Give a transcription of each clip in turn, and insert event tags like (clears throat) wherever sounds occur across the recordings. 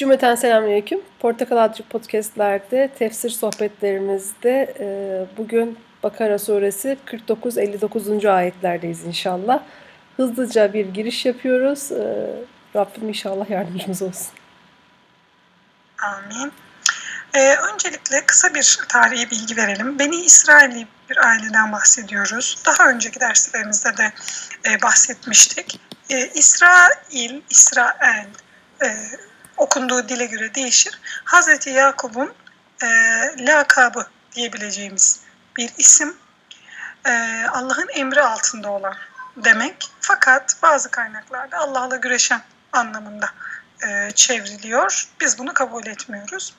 Cümleten selamünaleyküm. Portakal Adcı Podcast'lerde tefsir sohbetlerimizde e, bugün Bakara suresi 49-59. ayetlerdeyiz inşallah. Hızlıca bir giriş yapıyoruz. E, Rabbim inşallah yardımcımız olsun. Amin. Ee, öncelikle kısa bir tarihi bilgi verelim. Beni İsrailli bir aileden bahsediyoruz. Daha önceki derslerimizde de e, bahsetmiştik. E, İsrail, İsrail e, okunduğu dile göre değişir. Hazreti Yakup'un e, lakabı diyebileceğimiz bir isim. E, Allah'ın emri altında olan demek. Fakat bazı kaynaklarda Allah'la güreşen anlamında e, çevriliyor. Biz bunu kabul etmiyoruz.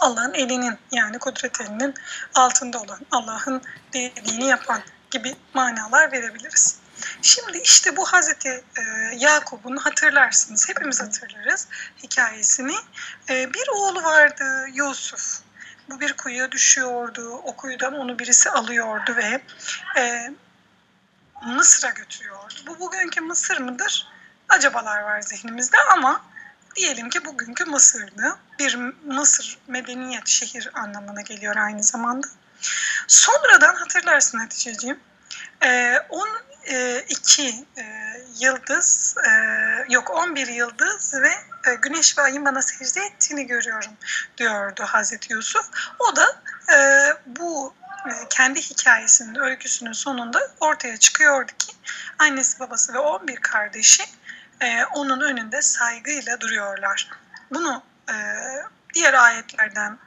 Allah'ın elinin yani kudret elinin altında olan, Allah'ın dediğini yapan gibi manalar verebiliriz. Şimdi işte bu Hazreti e, Yakup'un hatırlarsınız, hepimiz hatırlarız hikayesini. E, bir oğlu vardı Yusuf. Bu bir kuyuya düşüyordu. O kuyudan onu birisi alıyordu ve e, Mısır'a götürüyordu. Bu bugünkü Mısır mıdır? Acabalar var zihnimizde ama diyelim ki bugünkü Mısır'dı. Bir Mısır medeniyet şehir anlamına geliyor aynı zamanda. Sonradan hatırlarsın Hatice'ciğim. Ee, on, e, 2 e, yıldız, e, yok 11 yıldız ve güneş ve ayın bana secde ettiğini görüyorum diyordu Hazreti Yusuf. O da bu kendi hikayesinin, öyküsünün sonunda ortaya çıkıyordu ki annesi, babası ve 11 kardeşi onun önünde saygıyla duruyorlar. Bunu diğer ayetlerden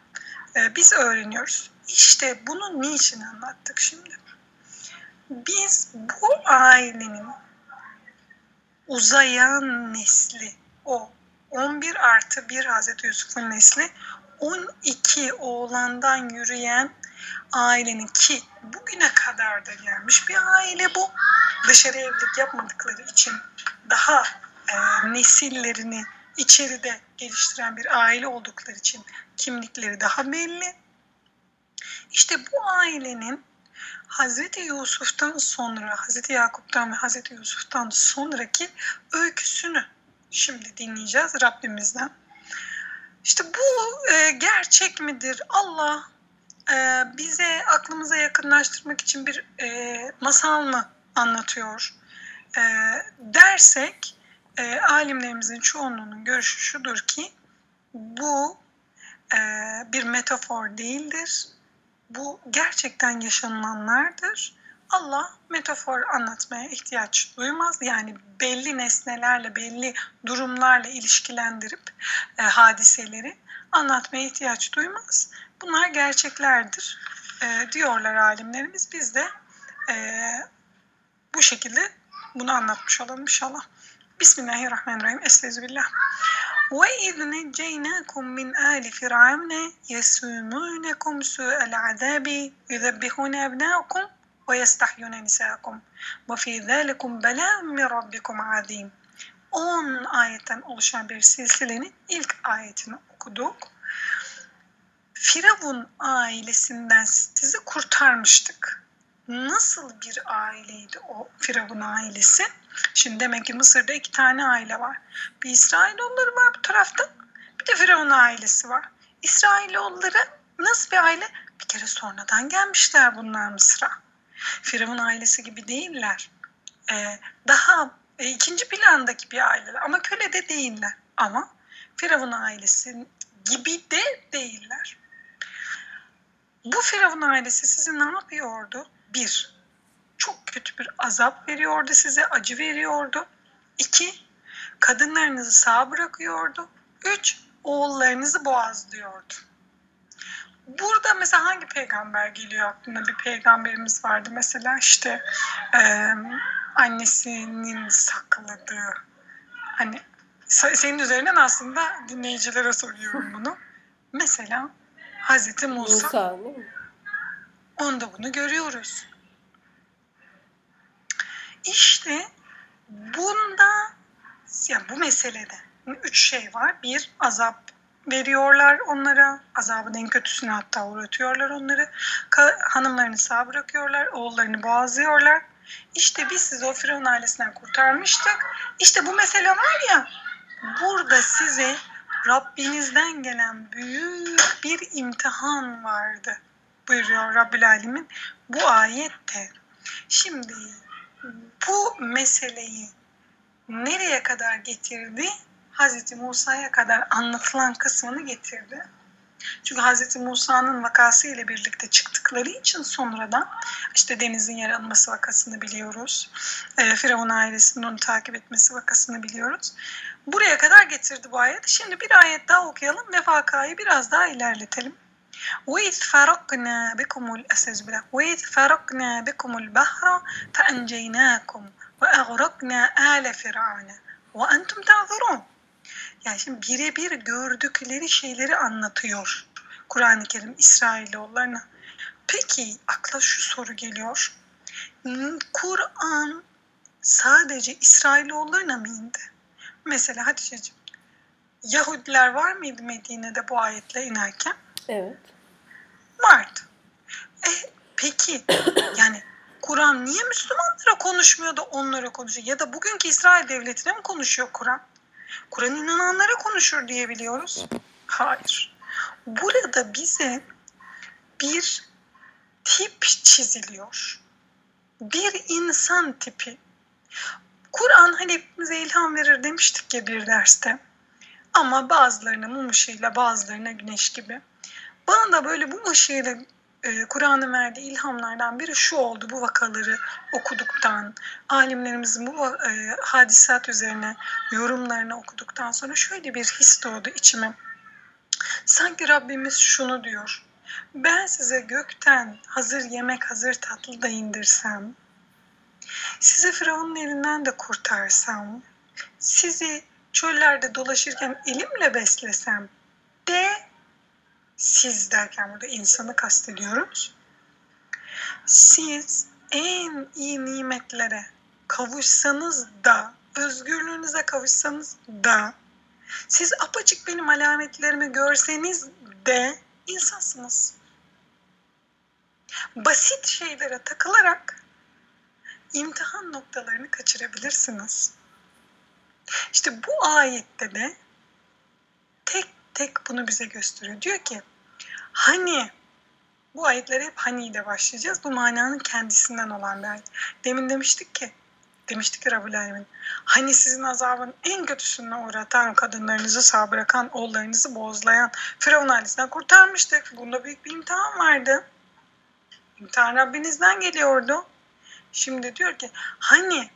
biz öğreniyoruz. İşte bunu niçin anlattık şimdi? Biz bu ailenin uzayan nesli, o 11 artı 1 Hazreti Yusuf'un nesli 12 oğlandan yürüyen ailenin ki bugüne kadar da gelmiş bir aile bu. Dışarı evlilik yapmadıkları için daha e, nesillerini içeride geliştiren bir aile oldukları için kimlikleri daha belli. İşte bu ailenin Hazreti Yusuf'tan sonra, Hazreti Yakup'tan ve Hazreti Yusuf'tan sonraki öyküsünü şimdi dinleyeceğiz Rabbimizden. İşte bu e, gerçek midir? Allah e, bize aklımıza yakınlaştırmak için bir e, masal mı anlatıyor e, dersek e, alimlerimizin çoğunluğunun görüşü şudur ki bu e, bir metafor değildir bu gerçekten yaşanılanlardır. Allah metafor anlatmaya ihtiyaç duymaz. Yani belli nesnelerle, belli durumlarla ilişkilendirip e, hadiseleri anlatmaya ihtiyaç duymaz. Bunlar gerçeklerdir e, diyorlar alimlerimiz. Biz de e, bu şekilde bunu anlatmış olalım inşallah. Bismillahirrahmanirrahim. Estağfirullah. Ve izne ceynakum min ali firavne yesumunekum su'el azabi yuzebbihune ebnâkum ve yestahyune nisâkum. Ve fî zâlikum belâ min rabbikum azîm. 10 ayetten oluşan bir silsilenin ilk ayetini okuduk. Firavun ailesinden sizi kurtarmıştık. Nasıl bir aileydi o Firavun ailesi? Şimdi demek ki Mısır'da iki tane aile var. Bir İsrailoğulları var bu tarafta. Bir de Firavun ailesi var. İsrailoğulları nasıl bir aile? Bir kere sonradan gelmişler bunlar Mısır'a. Firavun ailesi gibi değiller. Ee, daha e, ikinci plandaki bir aileler ama köle de değiller. Ama Firavun ailesi gibi de değiller. Bu Firavun ailesi sizi ne yapıyordu? Bir, çok kötü bir azap veriyordu size, acı veriyordu. İki, kadınlarınızı sağ bırakıyordu. Üç, oğullarınızı boğazlıyordu. Burada mesela hangi peygamber geliyor aklına? Bir peygamberimiz vardı mesela işte e, annesinin sakladığı hani senin üzerinden aslında dinleyicilere soruyorum bunu. Mesela Hazreti Musa. Musa Onda bunu görüyoruz. İşte bunda yani bu meselede üç şey var. Bir azap veriyorlar onlara. Azabın en kötüsünü hatta uğratıyorlar onları. hanımlarını sağ bırakıyorlar. Oğullarını boğazlıyorlar. İşte biz sizi o Firavun ailesinden kurtarmıştık. İşte bu mesele var ya burada size Rabbinizden gelen büyük bir imtihan vardı buyuruyor Rabbil Alemin bu ayette. Şimdi bu meseleyi nereye kadar getirdi? Hazreti Musa'ya kadar anlatılan kısmını getirdi. Çünkü Hazreti Musa'nın vakası ile birlikte çıktıkları için sonradan işte denizin yer alması vakasını biliyoruz. E, Firavun ailesinin onu takip etmesi vakasını biliyoruz. Buraya kadar getirdi bu ayet. Şimdi bir ayet daha okuyalım ve vakayı biraz daha ilerletelim. وإذ فرقنا بكم الأساس بلا وإذ فرقنا بكم البحر فأنجيناكم وأغرقنا آل فرعون وأنتم تعذرون yani şimdi birebir gördükleri şeyleri anlatıyor Kur'an-ı Kerim İsrailoğullarına. Peki akla şu soru geliyor. Kur'an sadece İsrailoğullarına mı indi? Mesela Hatice'ciğim Yahudiler var mıydı Medine'de bu ayetle inerken? Evet. Vardı. E, peki (clears throat) yani Kur'an niye Müslümanlara konuşmuyor da onlara konuşuyor? Ya da bugünkü İsrail devletine mi konuşuyor Kur'an? Kur'an inananlara konuşur diye biliyoruz. Hayır. Burada bize bir tip çiziliyor. Bir insan tipi. Kur'an hani hepimize ilham verir demiştik ya bir derste. Ama bazılarına mum ışığıyla bazılarına güneş gibi. Bana da böyle bu ışığıyla e, Kur'an'ın verdiği ilhamlardan biri şu oldu bu vakaları okuduktan, alimlerimizin bu e, hadisat üzerine yorumlarını okuduktan sonra şöyle bir his doğdu içime. Sanki Rabbimiz şunu diyor. Ben size gökten hazır yemek, hazır tatlı da indirsem, sizi Firavun'un elinden de kurtarsam, sizi çöllerde dolaşırken elimle beslesem de siz derken burada insanı kastediyoruz. Siz en iyi nimetlere kavuşsanız da, özgürlüğünüze kavuşsanız da, siz apaçık benim alametlerimi görseniz de insansınız. Basit şeylere takılarak imtihan noktalarını kaçırabilirsiniz. İşte bu ayette de tek tek bunu bize gösteriyor. Diyor ki hani bu ayetler hep hani ile başlayacağız. Bu mananın kendisinden olan bir ayet. Demin demiştik ki demiştik ki Rabbül Alemin. Hani sizin azabın en kötüsüne uğratan, kadınlarınızı sağ bırakan, oğullarınızı bozlayan Firavun ailesinden kurtarmıştık. Bunda büyük bir imtihan vardı. İmtihan Rabbinizden geliyordu. Şimdi diyor ki hani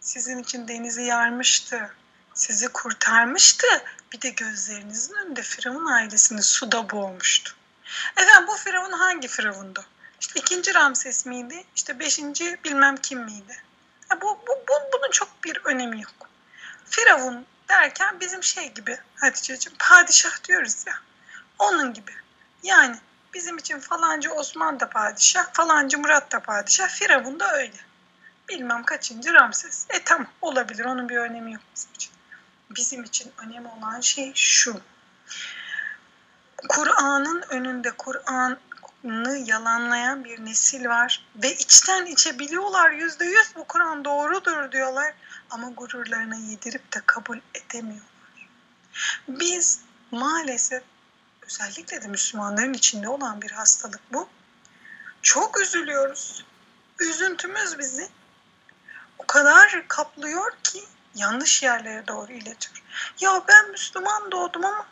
sizin için denizi yarmıştı, sizi kurtarmıştı. Bir de gözlerinizin önünde Firavun ailesini suda boğmuştu. Efendim bu Firavun hangi Firavundu? İşte ikinci Ramses miydi? İşte beşinci bilmem kim miydi? Ya bu, bu, bu, bunun çok bir önemi yok. Firavun derken bizim şey gibi Hatice'ciğim padişah diyoruz ya. Onun gibi. Yani bizim için falancı Osman da padişah, falancı Murat da padişah, Firavun da öyle. Bilmem kaçıncı Ramses. E tamam olabilir onun bir önemi yok bizim için. Bizim için önemli olan şey şu. Kur'an'ın önünde Kur'an'ı yalanlayan bir nesil var ve içten içe biliyorlar yüzde yüz bu Kur'an doğrudur diyorlar ama gururlarına yedirip de kabul edemiyorlar. Biz maalesef özellikle de Müslümanların içinde olan bir hastalık bu. Çok üzülüyoruz. Üzüntümüz bizi o kadar kaplıyor ki yanlış yerlere doğru iletiyor. Ya ben Müslüman doğdum ama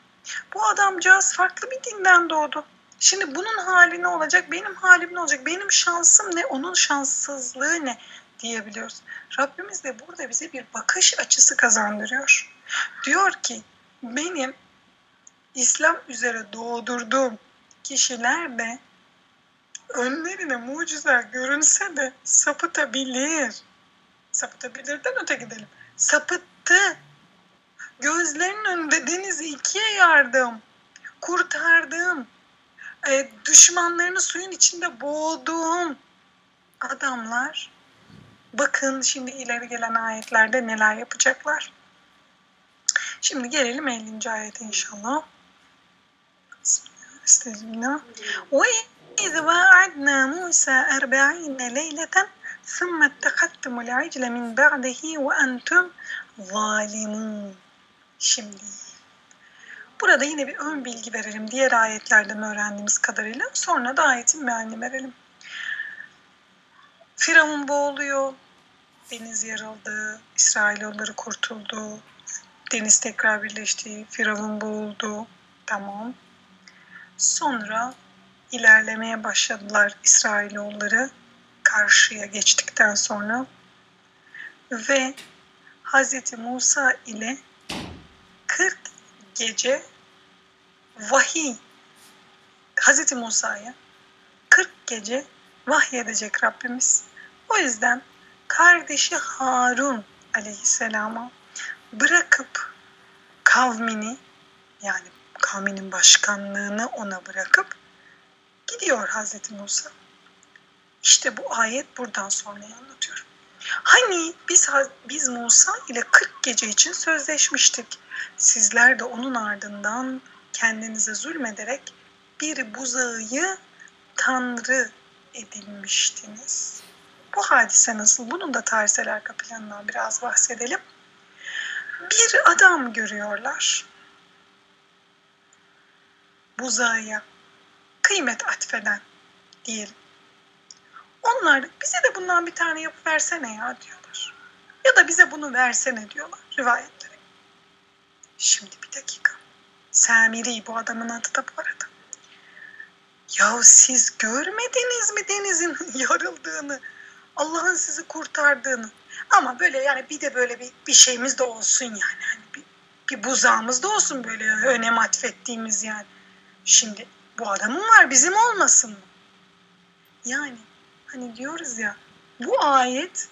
bu adamcağız farklı bir dinden doğdu. Şimdi bunun hali ne olacak? Benim halim ne olacak? Benim şansım ne? Onun şanssızlığı ne? diyebiliyoruz. Rabbimiz de burada bize bir bakış açısı kazandırıyor. Diyor ki benim İslam üzere doğdurduğum kişiler de önlerine mucize görünse de sapıtabilir. Sapıtabilirden öte gidelim. Sapıttı. Gözlerinin önünde denizi ikiye yardım. Kurtardım. E, düşmanlarını suyun içinde boğduğum adamlar bakın şimdi ileri gelen ayetlerde neler yapacaklar. Şimdi gelelim 50. ayete inşallah. Bismillah. Ve iz vaadna Musa 40 leyleten ثم اتخذتم العجل من بعده وأنتم ظالمون Şimdi Burada yine bir ön bilgi verelim diğer ayetlerden öğrendiğimiz kadarıyla. Sonra da ayetin mealini verelim. Firavun boğuluyor, deniz yarıldı, İsrailoğulları kurtuldu, deniz tekrar birleşti, Firavun boğuldu. Tamam. Sonra ilerlemeye başladılar İsrailoğulları karşıya geçtikten sonra ve Hz. Musa ile 40 gece vahiy Hz. Musa'ya 40 gece vahyedecek Rabbimiz. O yüzden kardeşi Harun aleyhisselama bırakıp kavmini yani kavminin başkanlığını ona bırakıp gidiyor Hazreti Musa. İşte bu ayet buradan sonra anlatıyorum. Hani biz biz Musa ile 40 gece için sözleşmiştik. Sizler de onun ardından kendinize zulmederek bir buzağıyı tanrı edinmiştiniz. Bu hadise nasıl? Bunun da tarihsel arka planından biraz bahsedelim. Bir adam görüyorlar. Buzağıya kıymet atfeden diyelim. Onlar bize de bundan bir tane yapıversene ya diyorlar. Ya da bize bunu versene diyorlar rivayetlere. Şimdi bir dakika. Samiri bu adamın adı da bu arada. Ya siz görmediniz mi denizin (laughs) yarıldığını? Allah'ın sizi kurtardığını. Ama böyle yani bir de böyle bir, bir şeyimiz de olsun yani. Hani bir, bir buzağımız da olsun böyle önem atfettiğimiz yani. Şimdi bu adamın var bizim olmasın mı? Yani hani diyoruz ya bu ayet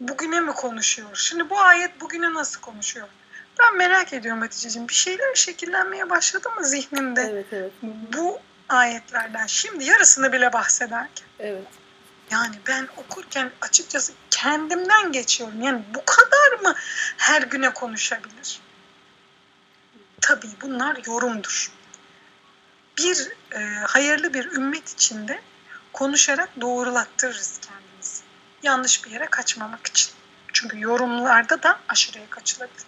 bugüne mi konuşuyor? Şimdi bu ayet bugüne nasıl konuşuyor? Ben merak ediyorum Hatice'ciğim. Bir şeyler şekillenmeye başladı mı zihninde? Evet, evet. Bu ayetlerden şimdi yarısını bile bahsederken. Evet. Yani ben okurken açıkçası kendimden geçiyorum. Yani bu kadar mı her güne konuşabilir? Tabii bunlar yorumdur. Bir e, hayırlı bir ümmet içinde konuşarak doğrulattırırız kendimizi. Yanlış bir yere kaçmamak için. Çünkü yorumlarda da aşırıya kaçılabilir.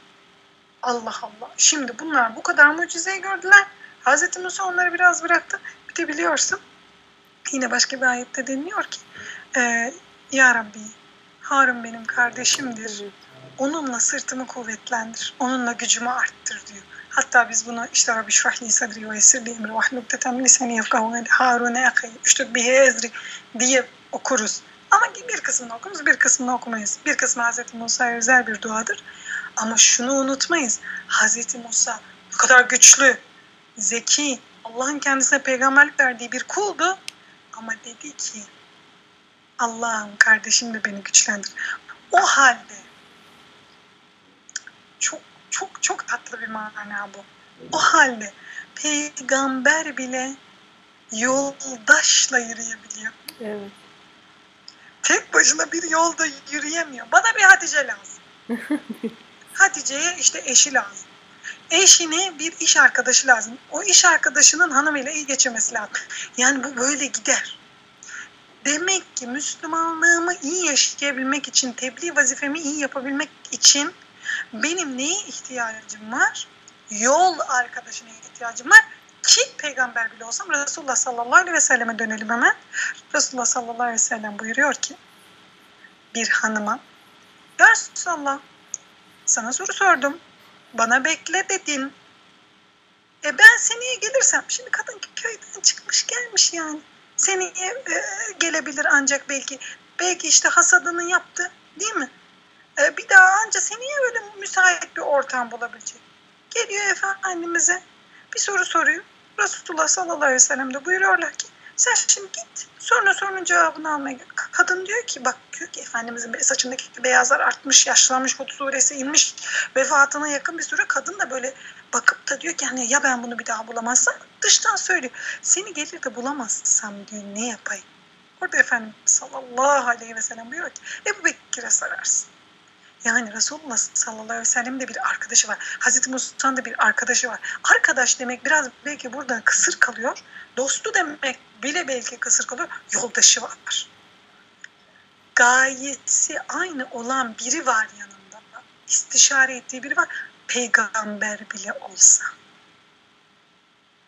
Allah Allah. Şimdi bunlar bu kadar mucizeyi gördüler. Hz. Musa onları biraz bıraktı. Bir de biliyorsun yine başka bir ayette deniliyor ki e, Ya Rabbi Harun benim kardeşimdir. Onunla sırtımı kuvvetlendir. Onunla gücümü arttır diyor. Hatta biz bunu işte Rabbi şrahli sadri ve esirli emri ve ahluktetem lisani yefkahu Harun'e akı üçtük bihi ezri diye okuruz. Ama bir kısmını okuruz, bir kısmını okumayız. Bir kısmı Hz. Musa'ya özel bir duadır. Ama şunu unutmayız. Hz. Musa ne kadar güçlü, zeki, Allah'ın kendisine peygamberlik verdiği bir kuldu. Ama dedi ki Allah'ım kardeşim de beni güçlendir. O halde çok çok tatlı bir mana bu. O halde peygamber bile yoldaşla yürüyebiliyor. Evet. Tek başına bir yolda yürüyemiyor. Bana bir Hatice lazım. (laughs) Hatice'ye işte eşi lazım. Eşine bir iş arkadaşı lazım. O iş arkadaşının hanımıyla iyi geçirmesi lazım. Yani bu böyle gider. Demek ki Müslümanlığımı iyi yaşayabilmek için, tebliğ vazifemi iyi yapabilmek için benim neye ihtiyacım var? Yol arkadaşına ihtiyacım var ki peygamber bile olsam Resulullah sallallahu aleyhi ve selleme dönelim hemen. Resulullah sallallahu aleyhi ve sellem buyuruyor ki bir hanıma Ya Resulallah sana soru sordum. Bana bekle dedin. E ben seneye gelirsem, şimdi kadın köyden çıkmış gelmiş yani. Seneye e, gelebilir ancak belki. Belki işte hasadını yaptı değil mi? E, bir daha anca seneye öyle müsait bir ortam bulabilecek. Geliyor Efendimiz'e bir soru soruyor. Resulullah sallallahu aleyhi ve sellem de buyuruyorlar ki sen şimdi git sonra sorunun cevabını almaya gel. Kadın diyor ki bak diyor ki Efendimizin saçındaki beyazlar artmış, yaşlanmış, Hud suresi inmiş. Vefatına yakın bir süre kadın da böyle bakıp da diyor ki hani ya ben bunu bir daha bulamazsam dıştan söylüyor. Seni gelir de bulamazsam diyor ne yapayım? Orada Efendimiz sallallahu aleyhi ve sellem buyuruyor ki Ebu Bekir'e sararsın. Yani Resulullah sallallahu aleyhi ve sellem de bir arkadaşı var. Hazreti Musa'nın da bir arkadaşı var. Arkadaş demek biraz belki burada kısır kalıyor. Dostu demek bile belki kısır kalıyor. Yoldaşı var. Gayesi aynı olan biri var yanında. İstişare ettiği biri var. Peygamber bile olsa.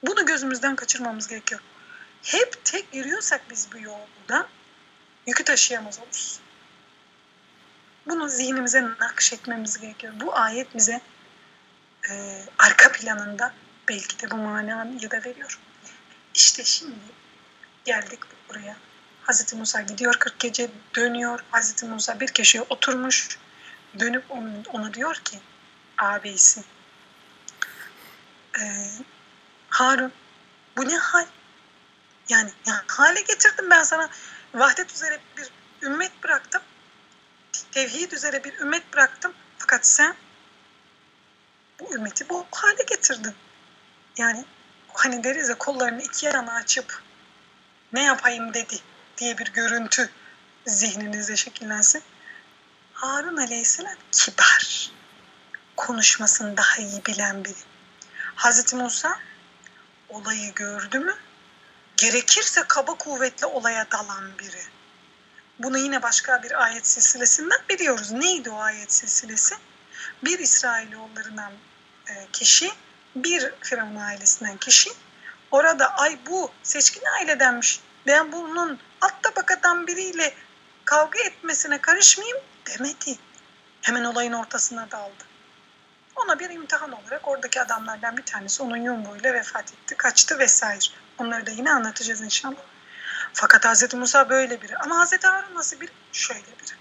Bunu gözümüzden kaçırmamız gerekiyor. Hep tek yürüyorsak biz bu yolda yükü taşıyamaz oluruz. Bunu zihnimize nakşetmemiz gerekiyor. Bu ayet bize e, arka planında belki de bu manayı da veriyor. İşte şimdi geldik buraya. Hazreti Musa gidiyor 40 gece dönüyor. Hazreti Musa bir köşeye oturmuş. Dönüp onu, ona diyor ki abisi e, Harun bu ne hal? Yani, yani hale getirdim ben sana vahdet üzere bir ümmet bıraktım. Tevhid üzere bir ümmet bıraktım. Fakat sen bu ümmeti bu hale getirdin. Yani hani deriz ya kollarını iki yana açıp ne yapayım dedi diye bir görüntü zihninizde şekillensin. Harun Aleyhisselam kibar. Konuşmasını daha iyi bilen biri. Hazreti Musa olayı gördü mü gerekirse kaba kuvvetle olaya dalan biri. Bunu yine başka bir ayet silsilesinden biliyoruz. Neydi o ayet silsilesi? Bir İsrailoğullarından e, kişi, bir Firavun ailesinden kişi. Orada ay bu seçkin ailedenmiş. Ben bunun alt tabakadan biriyle kavga etmesine karışmayayım demedi. Hemen olayın ortasına daldı. Ona bir imtihan olarak oradaki adamlardan bir tanesi onun yumruğuyla vefat etti, kaçtı vesaire. Onları da yine anlatacağız inşallah. Fakat Hz. Musa böyle biri. Ama Hz. Harun nasıl biri? Şöyle biri.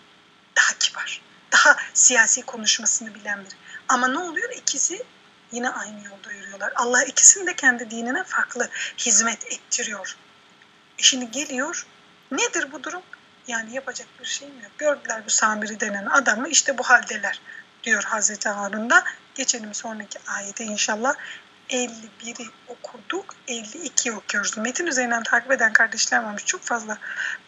Daha kibar. Daha siyasi konuşmasını bilen biri. Ama ne oluyor? İkisi yine aynı yolda yürüyorlar. Allah ikisini de kendi dinine farklı hizmet ettiriyor. E şimdi geliyor. Nedir bu durum? Yani yapacak bir şeyim yok. Gördüler bu Samiri denen adamı işte bu haldeler diyor Hazreti Harun'da. Geçelim sonraki ayete inşallah. 51'i okuduk, 52'yi okuyoruz. Metin üzerinden takip eden kardeşler varmış. Çok fazla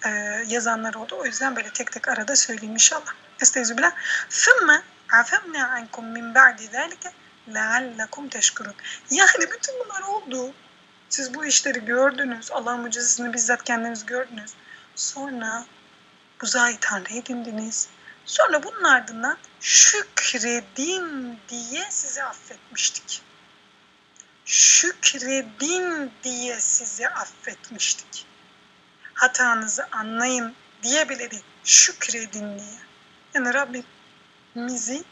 e, yazanlar oldu. O yüzden böyle tek tek arada söyleyeyim inşallah. Estağfirullah. ثُمَّ عَفَمْنَا عَنْكُمْ مِنْ بَعْدِ ذَٰلِكَ لَعَلَّكُمْ تَشْكُرُونَ Yani bütün bunlar oldu. Siz bu işleri gördünüz. Allah'ın mucizesini bizzat kendiniz gördünüz. Sonra uzay tanrı edindiniz. Sonra bunun ardından şükredin diye sizi affetmiştik şükredin diye sizi affetmiştik. Hatanızı anlayın diye bile değil, şükredin diye. Yani Rabbimizi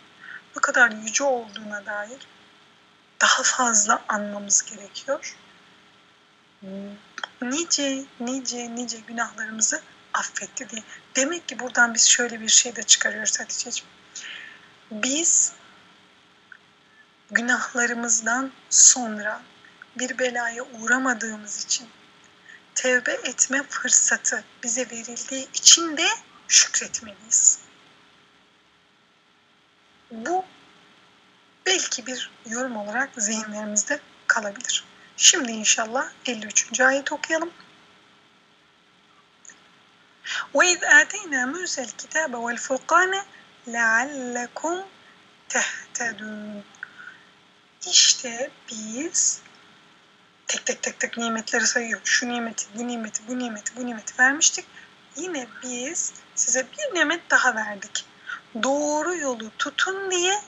bu kadar yüce olduğuna dair daha fazla anmamız gerekiyor. Nice, nice, nice günahlarımızı affetti diye. Demek ki buradan biz şöyle bir şey de çıkarıyoruz Hatice'ciğim. Biz günahlarımızdan sonra bir belaya uğramadığımız için tevbe etme fırsatı bize verildiği için de şükretmeliyiz. Bu belki bir yorum olarak zihinlerimizde kalabilir. Şimdi inşallah 53. ayet okuyalım. وَاِذْ آتَيْنَا مُوسَى الْكِتَابَ وَالْفُرْقَانَ لَعَلَّكُمْ تَهْتَدُونَ işte biz tek tek tek tek nimetleri sayıyor. Şu nimeti, bu nimeti, bu nimeti, bu nimeti vermiştik. Yine biz size bir nimet daha verdik. Doğru yolu tutun diye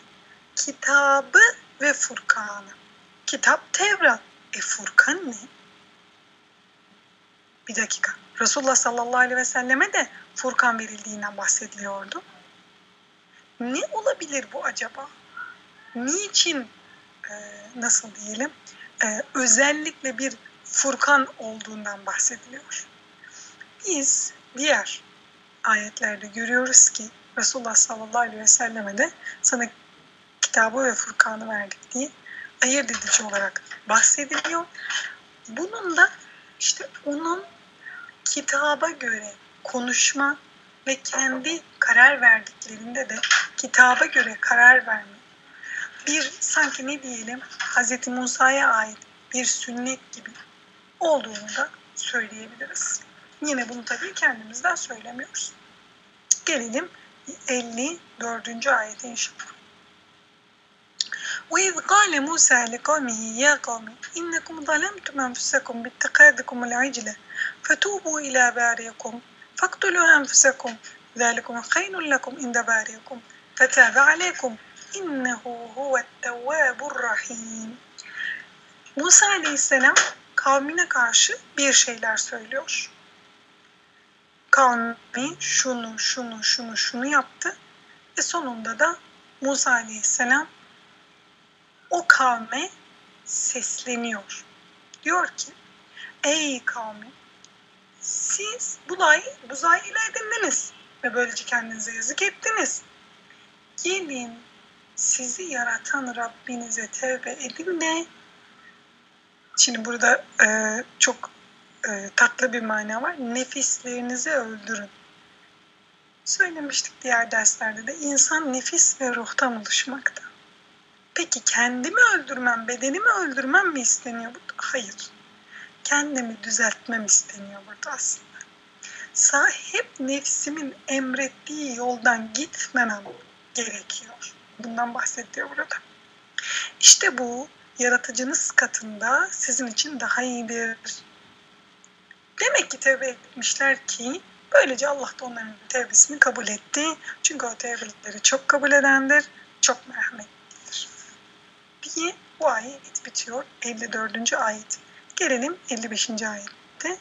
kitabı ve Furkan'ı. Kitap Tevrat. E Furkan ne? Bir dakika. Resulullah sallallahu aleyhi ve selleme de Furkan verildiğinden bahsediliyordu. Ne olabilir bu acaba? Niçin nasıl diyelim e, özellikle bir Furkan olduğundan bahsediliyor. Biz diğer ayetlerde görüyoruz ki Resulullah sallallahu aleyhi ve selleme de sana kitabı ve Furkan'ı verdik diye ayırt edici olarak bahsediliyor. Bunun da işte onun kitaba göre konuşma ve kendi karar verdiklerinde de kitaba göre karar verme bir sanki ne diyelim Hz. Musa'ya ait bir sünnet gibi olduğunu da söyleyebiliriz. Yine bunu tabii kendimizden söylemiyoruz. Gelelim 54. ayete inşallah. وإذ قال موسى لقومه يا قوم إنكم ظلمتم أنفسكم باتخاذكم العجلة فتوبوا إلى بارئكم فاقتلوا أنفسكم ذلكم خير لكم عند بارئكم فتاب عليكم İnnehu huvet tevvabur rahim. Musa Aleyhisselam kavmine karşı bir şeyler söylüyor. Kavmi şunu, şunu, şunu, şunu yaptı ve sonunda da Musa Aleyhisselam o kavme sesleniyor. Diyor ki, ey kavmi siz bulayı, buzayı ile edindiniz ve böylece kendinize yazık ettiniz. Gelin sizi yaratan Rabbinize tevbe edin de Şimdi burada e, çok e, tatlı bir mana var. Nefislerinizi öldürün. Söylemiştik diğer derslerde de insan nefis ve ruhtan oluşmakta. Peki kendimi öldürmem, bedenimi öldürmem mi isteniyor burada? Hayır. Kendimi düzeltmem isteniyor burada aslında. Sahip nefsimin emrettiği yoldan gitmemem gerekiyor. Bundan bahsediyor burada. İşte bu yaratıcınız katında sizin için daha iyidir. Demek ki tevbe etmişler ki böylece Allah da onların tevbesini kabul etti. Çünkü o tevbeleri çok kabul edendir, çok merhametlidir. Diye bu ayet bitiyor. 54. ayet. Gelelim 55. ayette.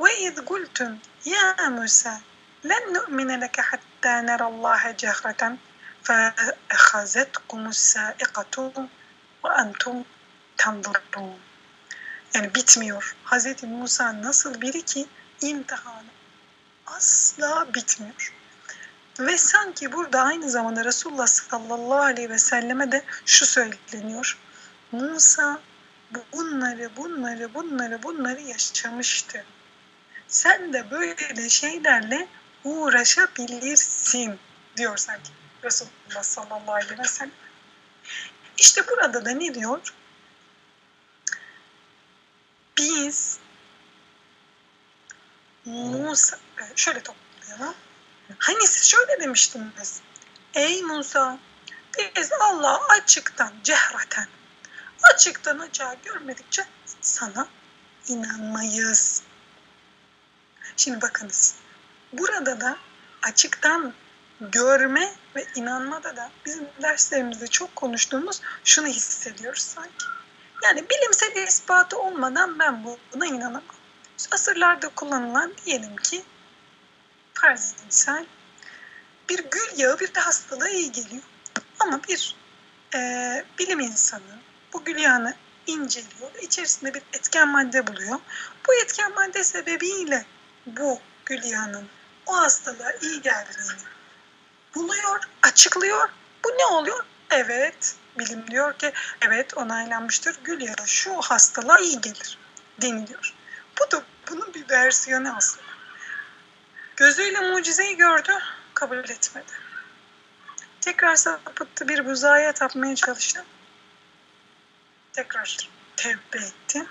Ve iz gultum ya Musa len nu'mine leke hatta nerallaha cehreten فَأَخَذَتْكُمُ السَّائِقَةُ وَاَنْتُمْ تَنْظُرُونَ Yani bitmiyor. Hz. Musa nasıl biri ki imtihanı asla bitmiyor. Ve sanki burada aynı zamanda Resulullah sallallahu aleyhi ve selleme de şu söyleniyor. Musa bunları, bunları, bunları, bunları yaşamıştı. Sen de böyle şeylerle uğraşabilirsin diyor sanki Resulullah sallallahu aleyhi ve sellem. İşte burada da ne diyor? Biz Musa, şöyle toplayalım. Hani siz şöyle demiştiniz. Ey Musa, biz Allah açıktan, cehraten, açıktan açığa görmedikçe sana inanmayız. Şimdi bakınız. Burada da açıktan görme ve inanmada da bizim derslerimizde çok konuştuğumuz şunu hissediyoruz sanki. Yani bilimsel ispatı olmadan ben buna inanamam. Asırlarda kullanılan diyelim ki farz misal bir gül yağı bir de hastalığa iyi geliyor. Ama bir e, bilim insanı bu gül yağını inceliyor içerisinde bir etken madde buluyor. Bu etken madde sebebiyle bu gül yağının o hastalığa iyi geldiğini buluyor, açıklıyor. Bu ne oluyor? Evet, bilim diyor ki evet onaylanmıştır. Gül yağı şu hastalığa iyi gelir deniliyor. Bu da bunun bir versiyonu aslında. Gözüyle mucizeyi gördü, kabul etmedi. Tekrar sapıttı bir buzağıya tapmaya çalıştı. Tekrar tevbe etti.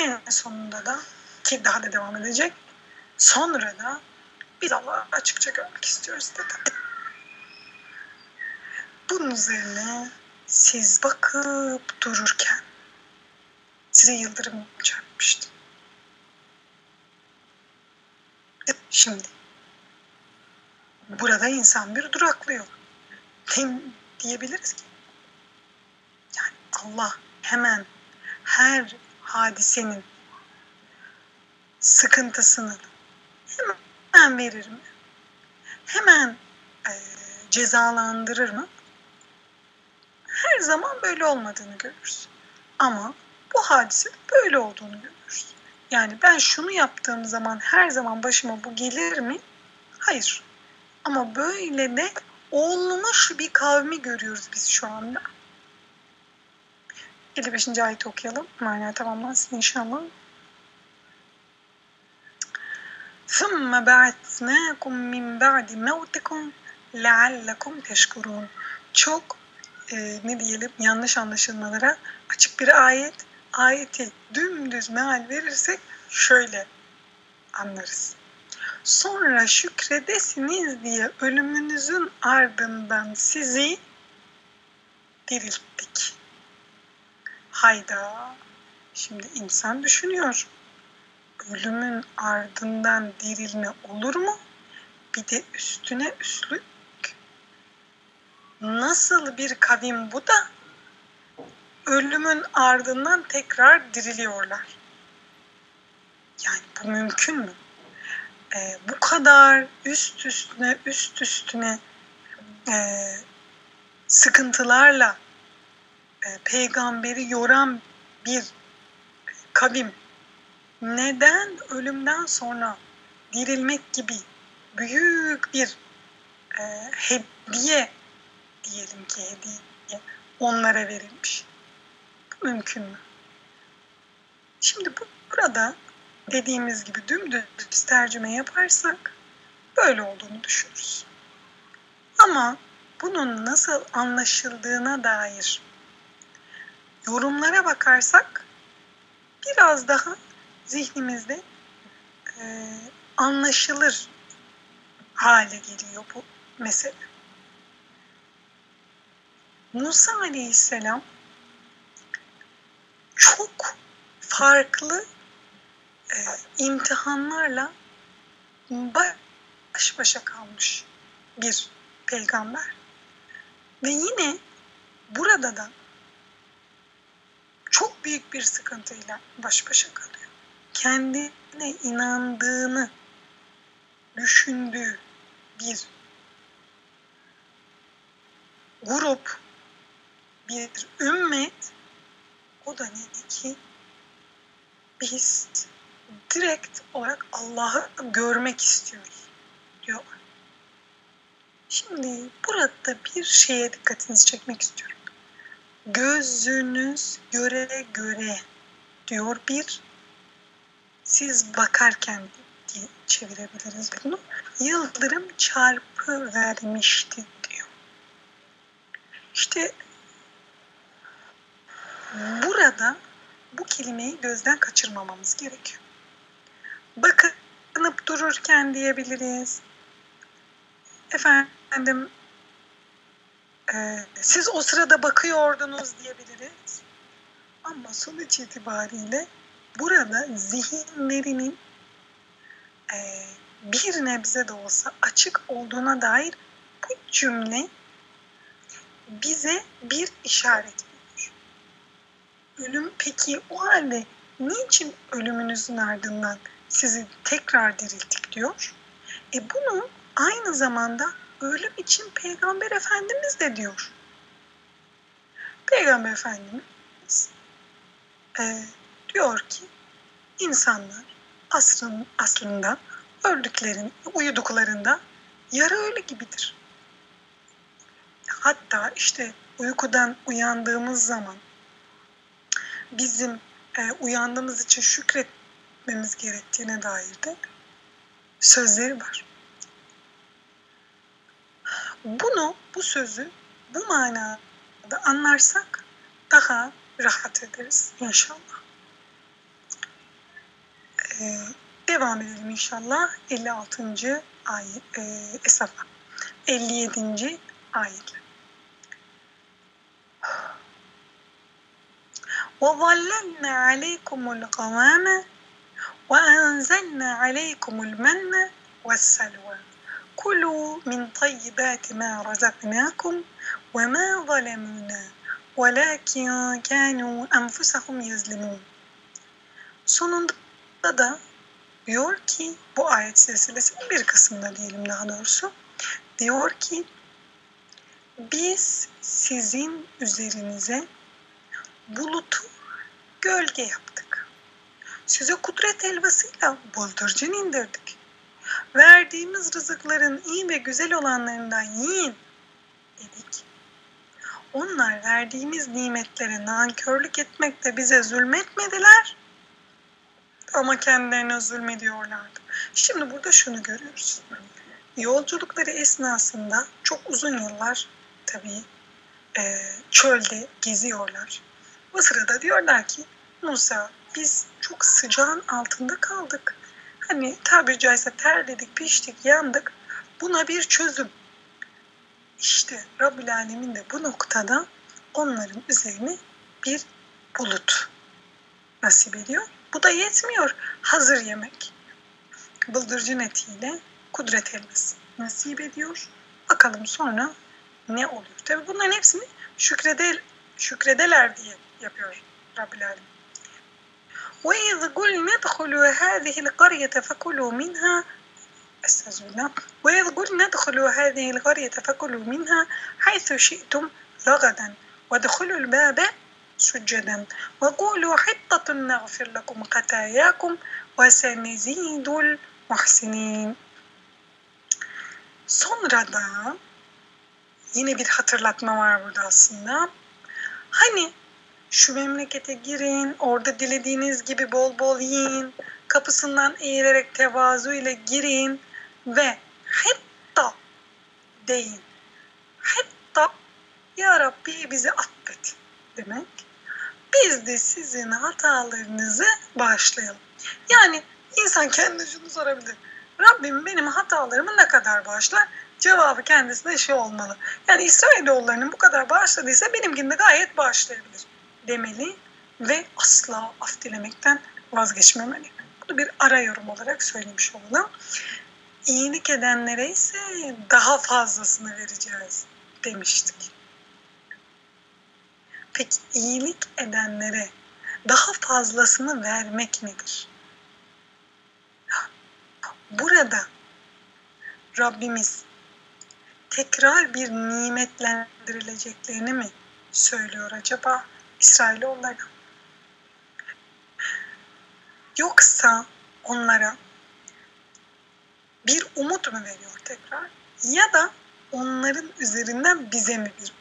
En sonunda da ki daha da devam edecek. Sonra da biz Allah'ı açıkça görmek istiyoruz dedi. Bunun üzerine siz bakıp dururken size yıldırım çarpmıştı. E, şimdi burada insan bir duraklıyor. Diyebiliriz ki? Yani Allah hemen her hadisenin sıkıntısını hemen verir mi? Hemen e, cezalandırır mı? Her zaman böyle olmadığını görürüz. Ama bu hadise böyle olduğunu görürüz. Yani ben şunu yaptığım zaman her zaman başıma bu gelir mi? Hayır. Ama böyle de olmuş bir kavmi görüyoruz biz şu anda. 55. ayet okuyalım. Mana tamamlansın inşallah. ثُمَّ بَعَثْنَاكُمْ مِنْ بَعْدِ مَوْتِكُمْ لَعَلَّكُمْ تَشْكُرُونَ Çok e, ne diyelim yanlış anlaşılmalara açık bir ayet. Ayeti dümdüz meal verirsek şöyle anlarız. Sonra şükredesiniz diye ölümünüzün ardından sizi dirilttik. Hayda. Şimdi insan düşünüyor ölümün ardından dirilme olur mu? Bir de üstüne üstlük nasıl bir kavim bu da? ölümün ardından tekrar diriliyorlar. Yani bu mümkün mü? Ee, bu kadar üst üstüne üst üstüne e, sıkıntılarla e, peygamberi yoran bir kavim neden ölümden sonra dirilmek gibi büyük bir e, hediye diyelim ki hediye onlara verilmiş. Mümkün mü? Şimdi bu, burada dediğimiz gibi dümdüz tercüme yaparsak böyle olduğunu düşünürüz. Ama bunun nasıl anlaşıldığına dair yorumlara bakarsak biraz daha zihnimizde e, anlaşılır hale geliyor bu mesele. Musa Aleyhisselam çok farklı e, imtihanlarla baş başa kalmış bir peygamber. Ve yine burada da çok büyük bir sıkıntıyla baş başa kalıyor. Kendine inandığını düşündüğü bir grup, bir ümmet o da ne ki biz direkt olarak Allah'ı görmek istiyoruz diyorlar. Şimdi burada bir şeye dikkatinizi çekmek istiyorum. Gözünüz göre göre diyor bir siz bakarken diye çevirebiliriz bunu. Yıldırım çarpı vermişti diyor. İşte burada bu kelimeyi gözden kaçırmamamız gerekiyor. Bakınıp dururken diyebiliriz. Efendim e, siz o sırada bakıyordunuz diyebiliriz. Ama sonuç itibariyle burada zihinlerinin e, bir nebze de olsa açık olduğuna dair bu cümle bize bir işaret veriyor. Ölüm peki o halde niçin ölümünüzün ardından sizi tekrar dirilttik diyor. E bunu aynı zamanda ölüm için Peygamber Efendimiz de diyor. Peygamber Efendimiz e, diyor ki insanlar asrın, aslında öldüklerin, uyuduklarında yarı ölü gibidir. Hatta işte uykudan uyandığımız zaman bizim e, uyandığımız için şükretmemiz gerektiğine dair de sözleri var. Bunu, bu sözü bu manada anlarsak daha rahat ederiz inşallah. Devam edelim inşallah 56. ayet e, esafa 57. ayet. وظللنا عليكم الغمام وأنزلنا عليكم المن والسلوى كلوا من طيبات ما رزقناكم وما ظلمونا ولكن كانوا أنفسهم يظلمون Sonunda da diyor ki bu ayet silsilesinin bir kısmında diyelim daha doğrusu diyor ki biz sizin üzerinize bulutu gölge yaptık. Size kudret elvasıyla bıldırcın indirdik. Verdiğimiz rızıkların iyi ve güzel olanlarından yiyin dedik. Onlar verdiğimiz nimetlere nankörlük etmekte bize zulmetmediler ama kendilerine zulmediyorlardı. Şimdi burada şunu görüyoruz. Yolculukları esnasında çok uzun yıllar tabii e, çölde geziyorlar. Bu sırada diyorlar ki Musa biz çok sıcağın altında kaldık hani tabiri caizse terledik, piştik, yandık. Buna bir çözüm. İşte Rabbül Alemin de bu noktada onların üzerine bir bulut nasip ediyor. Bu da yetmiyor. Hazır yemek. Bıldırcın etiyle kudret elması nasip ediyor. Bakalım sonra ne oluyor. Tabi bunların hepsini şükredel, şükredeler diye yapıyor Rabbil Alem. وإذ قلنا ادخلوا هذه القرية فكلوا منها استغفر الله وإذ قلنا ادخلوا هذه القرية فكلوا منها حيث شئتم رغدا وادخلوا الباب سجدا وقولوا حطة نغفر لكم خطاياكم وسنزيد المحسنين Sonra da yine bir hatırlatma var burada aslında. Hani şu memlekete girin, orada dilediğiniz gibi bol bol yiyin, kapısından eğilerek tevazu ile girin ve hatta deyin. Hatta ya Rabbi bizi affet demek. Biz de sizin hatalarınızı bağışlayalım. Yani insan kendine şunu sorabilir. Rabbim benim hatalarımı ne kadar bağışlar? Cevabı kendisine şey olmalı. Yani İsrailoğullarının bu kadar bağışladıysa benimkini de gayet bağışlayabilir demeli ve asla af dilemekten vazgeçmemeli. Bunu bir ara yorum olarak söylemiş olalım. İyilik edenlere ise daha fazlasını vereceğiz demiştik. Peki iyilik edenlere daha fazlasını vermek nedir? Burada Rabbimiz tekrar bir nimetlendirileceklerini mi söylüyor acaba İsrailoğullara? Yoksa onlara bir umut mu veriyor tekrar? Ya da onların üzerinden bize mi bir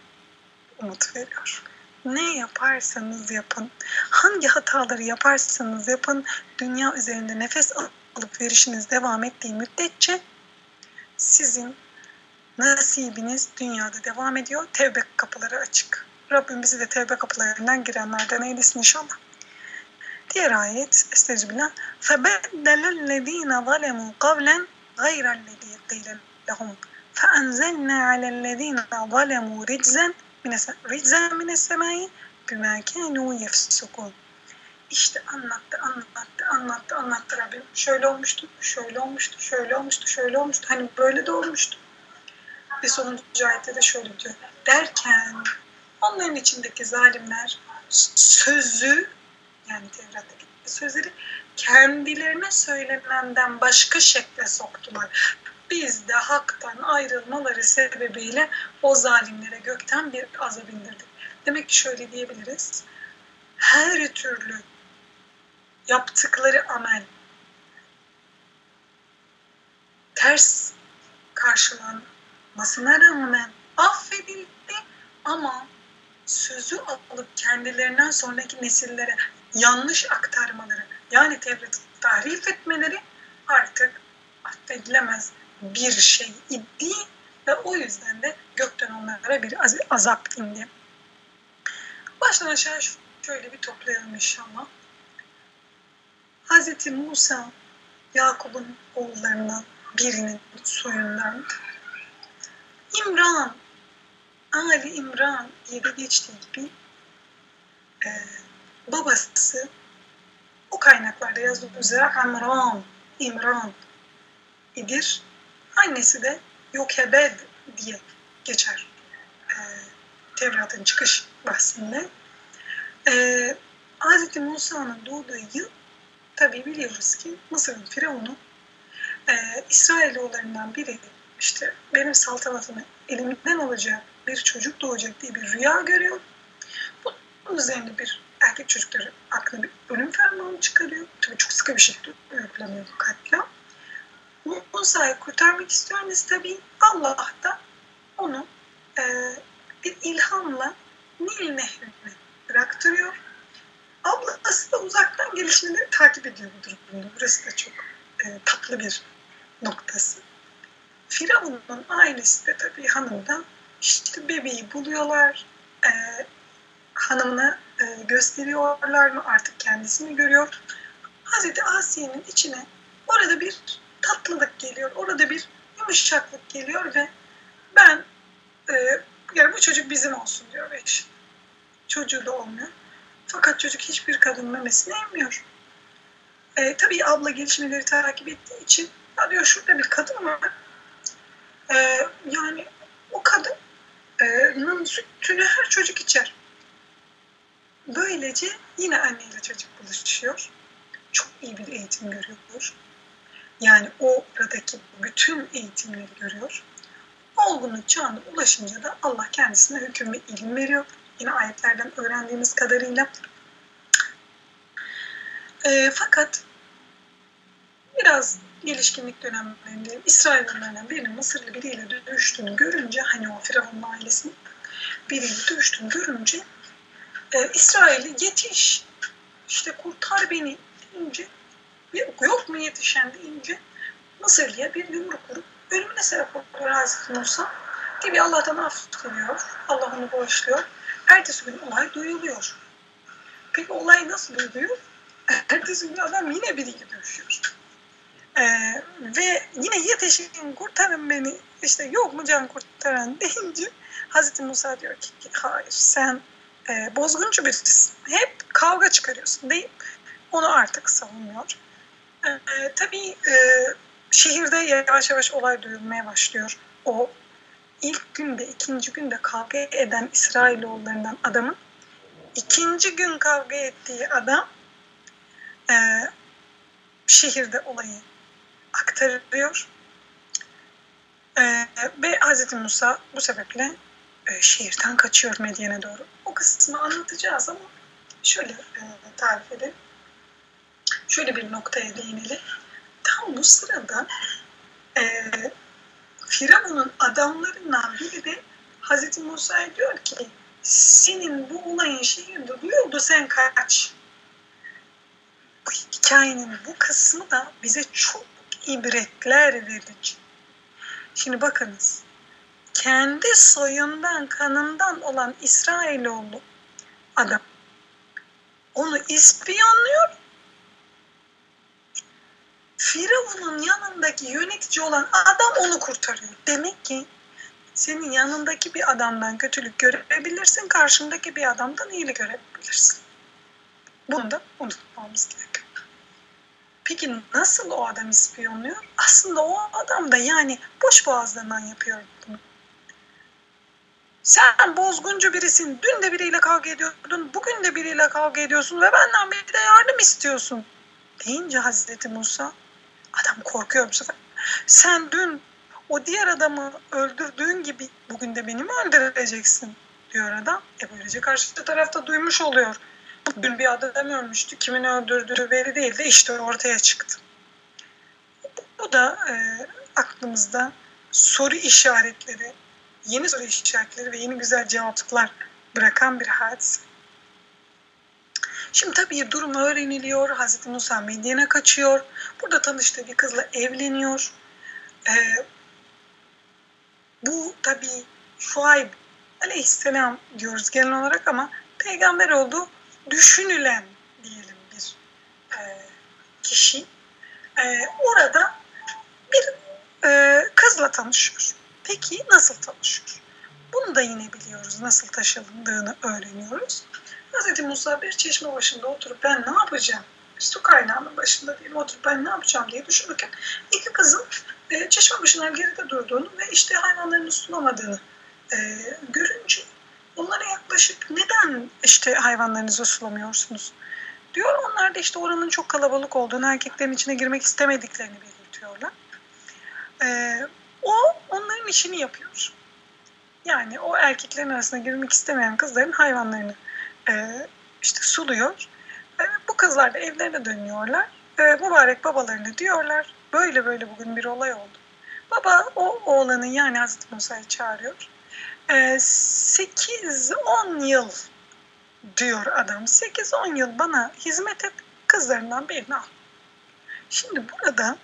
umut veriyor? Ne yaparsanız yapın, hangi hataları yaparsanız yapın, dünya üzerinde nefes alıp verişiniz devam ettiği müddetçe sizin nasibiniz dünyada devam ediyor. Tevbe kapıları açık. Rabbim bizi de tevbe kapılarından girenlerden eylesin inşallah. Diğer ayet Estağfirullah. فَبَدَّلَ الَّذ۪ينَ ظَلَمُوا قَوْلًا غَيْرَ الَّذ۪ي قِيلَ لَهُمْ فَأَنْزَلْنَا عَلَى الَّذ۪ينَ ظَلَمُوا رِجْزًا rizzen mine semai bümekenu yefsukun. İşte anlattı, anlattı, anlattı, anlattı Rabbim. Şöyle olmuştu, şöyle olmuştu, şöyle olmuştu, şöyle olmuştu. Hani böyle de olmuştu. Ve sonuncu ayette de şöyle diyor. Derken onların içindeki zalimler sözü yani Tevrat'taki sözleri kendilerine söylenenden başka şekle soktular. Biz de haktan ayrılmaları sebebiyle o zalimlere gökten bir azap indirdik. Demek ki şöyle diyebiliriz. Her türlü yaptıkları amel ters karşılanmasına rağmen affedildi ama sözü alıp kendilerinden sonraki nesillere yanlış aktarmaları yani Tevrat'ı tahrif etmeleri artık affedilemez bir şey idi ve o yüzden de gökten onlara bir azap indi. Baştan aşağı şöyle bir toplayalım inşallah. Hz. Musa Yakup'un oğullarından birinin soyundan İmran Ali İmran diye de geçtiği gibi e, babası o kaynaklarda yazdığı üzere Amran, İmran idir. Annesi de Yokebed diye geçer e, Tevrat'ın çıkış bahsinde. E, Hz. Musa'nın doğduğu yıl tabi biliyoruz ki Mısır'ın firavunu e, İsrailoğullarından biri işte benim saltanatımı elimden alacak bir çocuk doğacak diye bir rüya görüyor. Bunun üzerine bir erkek çocukları aklına bir ölüm fermanı çıkarıyor. Tabii çok sıkı bir şekilde uygulanıyor bu katliam. Musa'yı kurtarmak istiyor annesi tabii. Allah da onu e, bir ilhamla Nil nehrine bıraktırıyor. Ablası da uzaktan gelişmeleri takip ediyor bu durumda. Burası da çok e, tatlı bir noktası. Firavun'un ailesi de tabii hanımdan işte bebeği buluyorlar. E, hanımına e, gösteriyorlar mı artık kendisini görüyor. Hazreti Asiye'nin içine orada bir tatlılık geliyor. Orada bir yumuşaklık geliyor ve ben e, yani bu çocuk bizim olsun diyor eş. Çocuğu da olmuyor. Fakat çocuk hiçbir kadın memesini emmiyor. E, tabii abla gelişmeleri takip ettiği için ya diyor şurada bir kadın var. E, yani o kadının sütünü her çocuk içer. böylece yine anneyle çocuk buluşuyor. Çok iyi bir eğitim görüyor. Yani oradaki bütün eğitimleri görüyor. Olgunluk çağına ulaşınca da Allah kendisine hüküm ve ilim veriyor. Yine ayetlerden öğrendiğimiz kadarıyla. E, fakat biraz gelişkinlik dönemlerinde İsraillilerden birinin Mısırlı biriyle dövüştüğünü görünce hani o Firavun'un ailesinin biriyle dövüştüğünü görünce e, İsrail'i yetiş işte kurtar beni deyince yok mu yetişen deyince Mısırlı'ya bir yumruk vurup ölümüne sebep oluyor Hazreti Musa. Gibi Allah'tan af diliyor. Allah onu bağışlıyor. Ertesi gün olay duyuluyor. Peki olay nasıl duyuluyor? Ertesi gün adam yine biriyle dövüşüyor. Ee, ve yine yetişin kurtarın beni işte yok mu can kurtaran deyince Hazreti Musa diyor ki hayır sen e, bozguncu birisin. Hep kavga çıkarıyorsun deyip onu artık savunmuyor. E, tabii e, şehirde yavaş yavaş olay duyulmaya başlıyor. O ilk günde, ikinci günde kavga eden İsrailoğullarından adamın ikinci gün kavga ettiği adam e, şehirde olayı aktarıyor. E, ve Hz. Musa bu sebeple e, şehirden kaçıyor Medyen'e doğru. O kısmı anlatacağız ama şöyle e, tarif edelim. Şöyle bir noktaya değinelim. Tam bu sırada e, Firavun'un adamlarından biri de Hazreti Musa'ya diyor ki senin bu olayın şehirde duyuldu sen kaç. Bu hikayenin bu kısmı da bize çok ibretler verici. Şimdi bakınız kendi soyundan kanından olan İsrailoğlu adam onu ispiyonluyor Firavun'un yanındaki yönetici olan adam onu kurtarıyor. Demek ki senin yanındaki bir adamdan kötülük görebilirsin, karşındaki bir adamdan iyilik görebilirsin. Bunu da unutmamız gerekiyor. Peki nasıl o adam ispiyonluyor? Aslında o adam da yani boş boğazlarından yapıyor bunu. Sen bozguncu birisin. Dün de biriyle kavga ediyordun. Bugün de biriyle kavga ediyorsun ve benden bir de yardım istiyorsun. Deyince Hazreti Musa Adam korkuyor bu sefer. Sen dün o diğer adamı öldürdüğün gibi bugün de beni mi öldüreceksin diyor adam. E böylece karşı tarafta duymuş oluyor. Dün bir adam ölmüştü. Kimin öldürdüğü belli değildi. İşte ortaya çıktı. Bu da e, aklımızda soru işaretleri, yeni soru işaretleri ve yeni güzel cevaplar bırakan bir hadise. Şimdi tabii durum öğreniliyor. Hazreti Musa Medyen'e kaçıyor. Burada tanıştığı bir kızla evleniyor. Ee, bu tabii Şuayb aleyhisselam diyoruz genel olarak ama peygamber olduğu düşünülen diyelim bir e, kişi. E, orada bir e, kızla tanışıyor. Peki nasıl tanışıyor? Bunu da yine biliyoruz. Nasıl taşındığını öğreniyoruz. Hz. Musa bir çeşme başında oturup ben ne yapacağım? Su kaynağının başında diyelim oturup ben ne yapacağım diye düşünürken iki kızın e, çeşme başından geride durduğunu ve işte hayvanlarını sulamadığını e, görünce onlara yaklaşık neden işte hayvanlarınızı sulamıyorsunuz diyor. Onlar da işte oranın çok kalabalık olduğunu, erkeklerin içine girmek istemediklerini belirtiyorlar. E, o onların işini yapıyor. Yani o erkeklerin arasına girmek istemeyen kızların hayvanlarını e, işte suluyor. E, bu kızlar da evlerine dönüyorlar. E, mübarek babalarını diyorlar. Böyle böyle bugün bir olay oldu. Baba o oğlanın yani Hazreti Musa'yı çağırıyor. E, 8-10 yıl diyor adam. 8-10 yıl bana hizmet et kızlarından birini al. Şimdi burada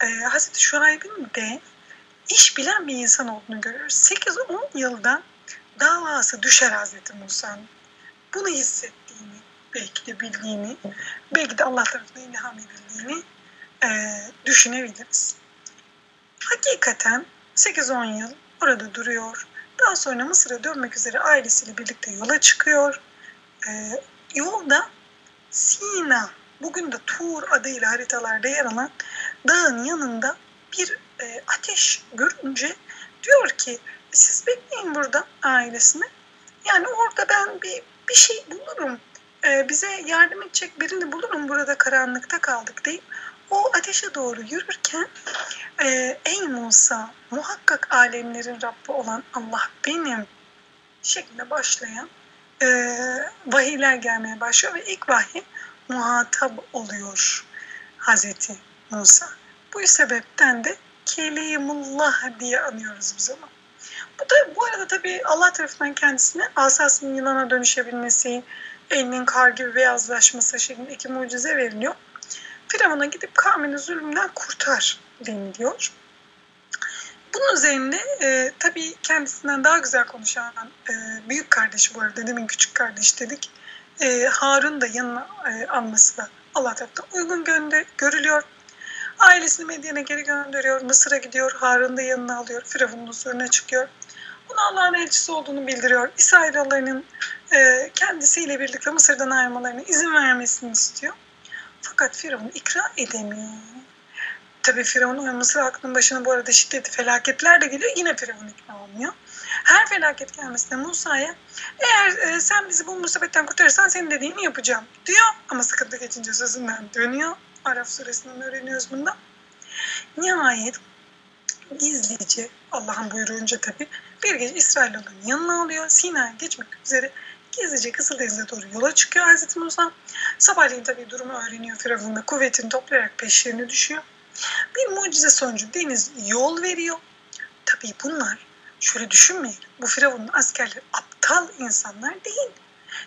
e, Hazreti Şuayb'in de iş bilen bir insan olduğunu görüyoruz. 8-10 yılda davası düşer Hazreti Musa'nın bunu hissettiğini, belki de bildiğini, belki de Allah tarafından ilham edildiğini e, düşünebiliriz. Hakikaten 8-10 yıl orada duruyor. Daha sonra Mısır'a dönmek üzere ailesiyle birlikte yola çıkıyor. E, yolda Sina, bugün de Tur adıyla haritalarda yer alan dağın yanında bir e, ateş görünce diyor ki siz bekleyin burada ailesine. Yani orada ben bir bir şey bulurum. E, bize yardım edecek birini bulurum burada karanlıkta kaldık deyip o ateşe doğru yürürken e, ey Musa muhakkak alemlerin Rabbi olan Allah benim şeklinde başlayan e, vahiyler gelmeye başlıyor ve ilk vahiy muhatap oluyor Hazreti Musa. Bu sebepten de Kelimullah diye anıyoruz biz onu. Bu da bu arada tabii Allah tarafından kendisine asasının yılana dönüşebilmesi, elinin kar gibi beyazlaşması şeklinde iki mucize veriliyor. Firavun'a gidip kavmini zulümden kurtar deniliyor. Bunun üzerine e, tabii kendisinden daha güzel konuşan e, büyük kardeş bu arada demin küçük kardeş dedik. E, Harun da yanına e, alması da Allah tarafından uygun gönder görülüyor. Ailesini Medyen'e geri gönderiyor. Mısır'a gidiyor. Harun da yanına alıyor. Firavun'un huzuruna çıkıyor. Ona Allah'ın elçisi olduğunu bildiriyor. İsrailoğullarının e, kendisiyle birlikte Mısır'dan ayrılmalarına izin vermesini istiyor. Fakat Firavun ikra edemiyor. Tabii Firavun Mısır halkının başına bu arada şiddetli felaketler de geliyor. Yine Firavun ikna olmuyor. Her felaket gelmesinde Musa'ya eğer e, sen bizi bu musibetten kurtarırsan senin dediğini yapacağım diyor. Ama sıkıntı geçince sözünden dönüyor. Araf suresinden öğreniyoruz bunda. Nihayet gizlice Allah'ın buyruğunca tabii bir gece İsrailoğlu'nun yanına alıyor. Sina'ya geçmek üzere gizlice Kızıldeniz'e doğru yola çıkıyor Hazreti Musa. Sabahleyin tabii durumu öğreniyor Firavun ve kuvvetini toplayarak peşlerine düşüyor. Bir mucize sonucu deniz yol veriyor. Tabii bunlar şöyle düşünmeyin. Bu Firavun'un askerleri aptal insanlar değil.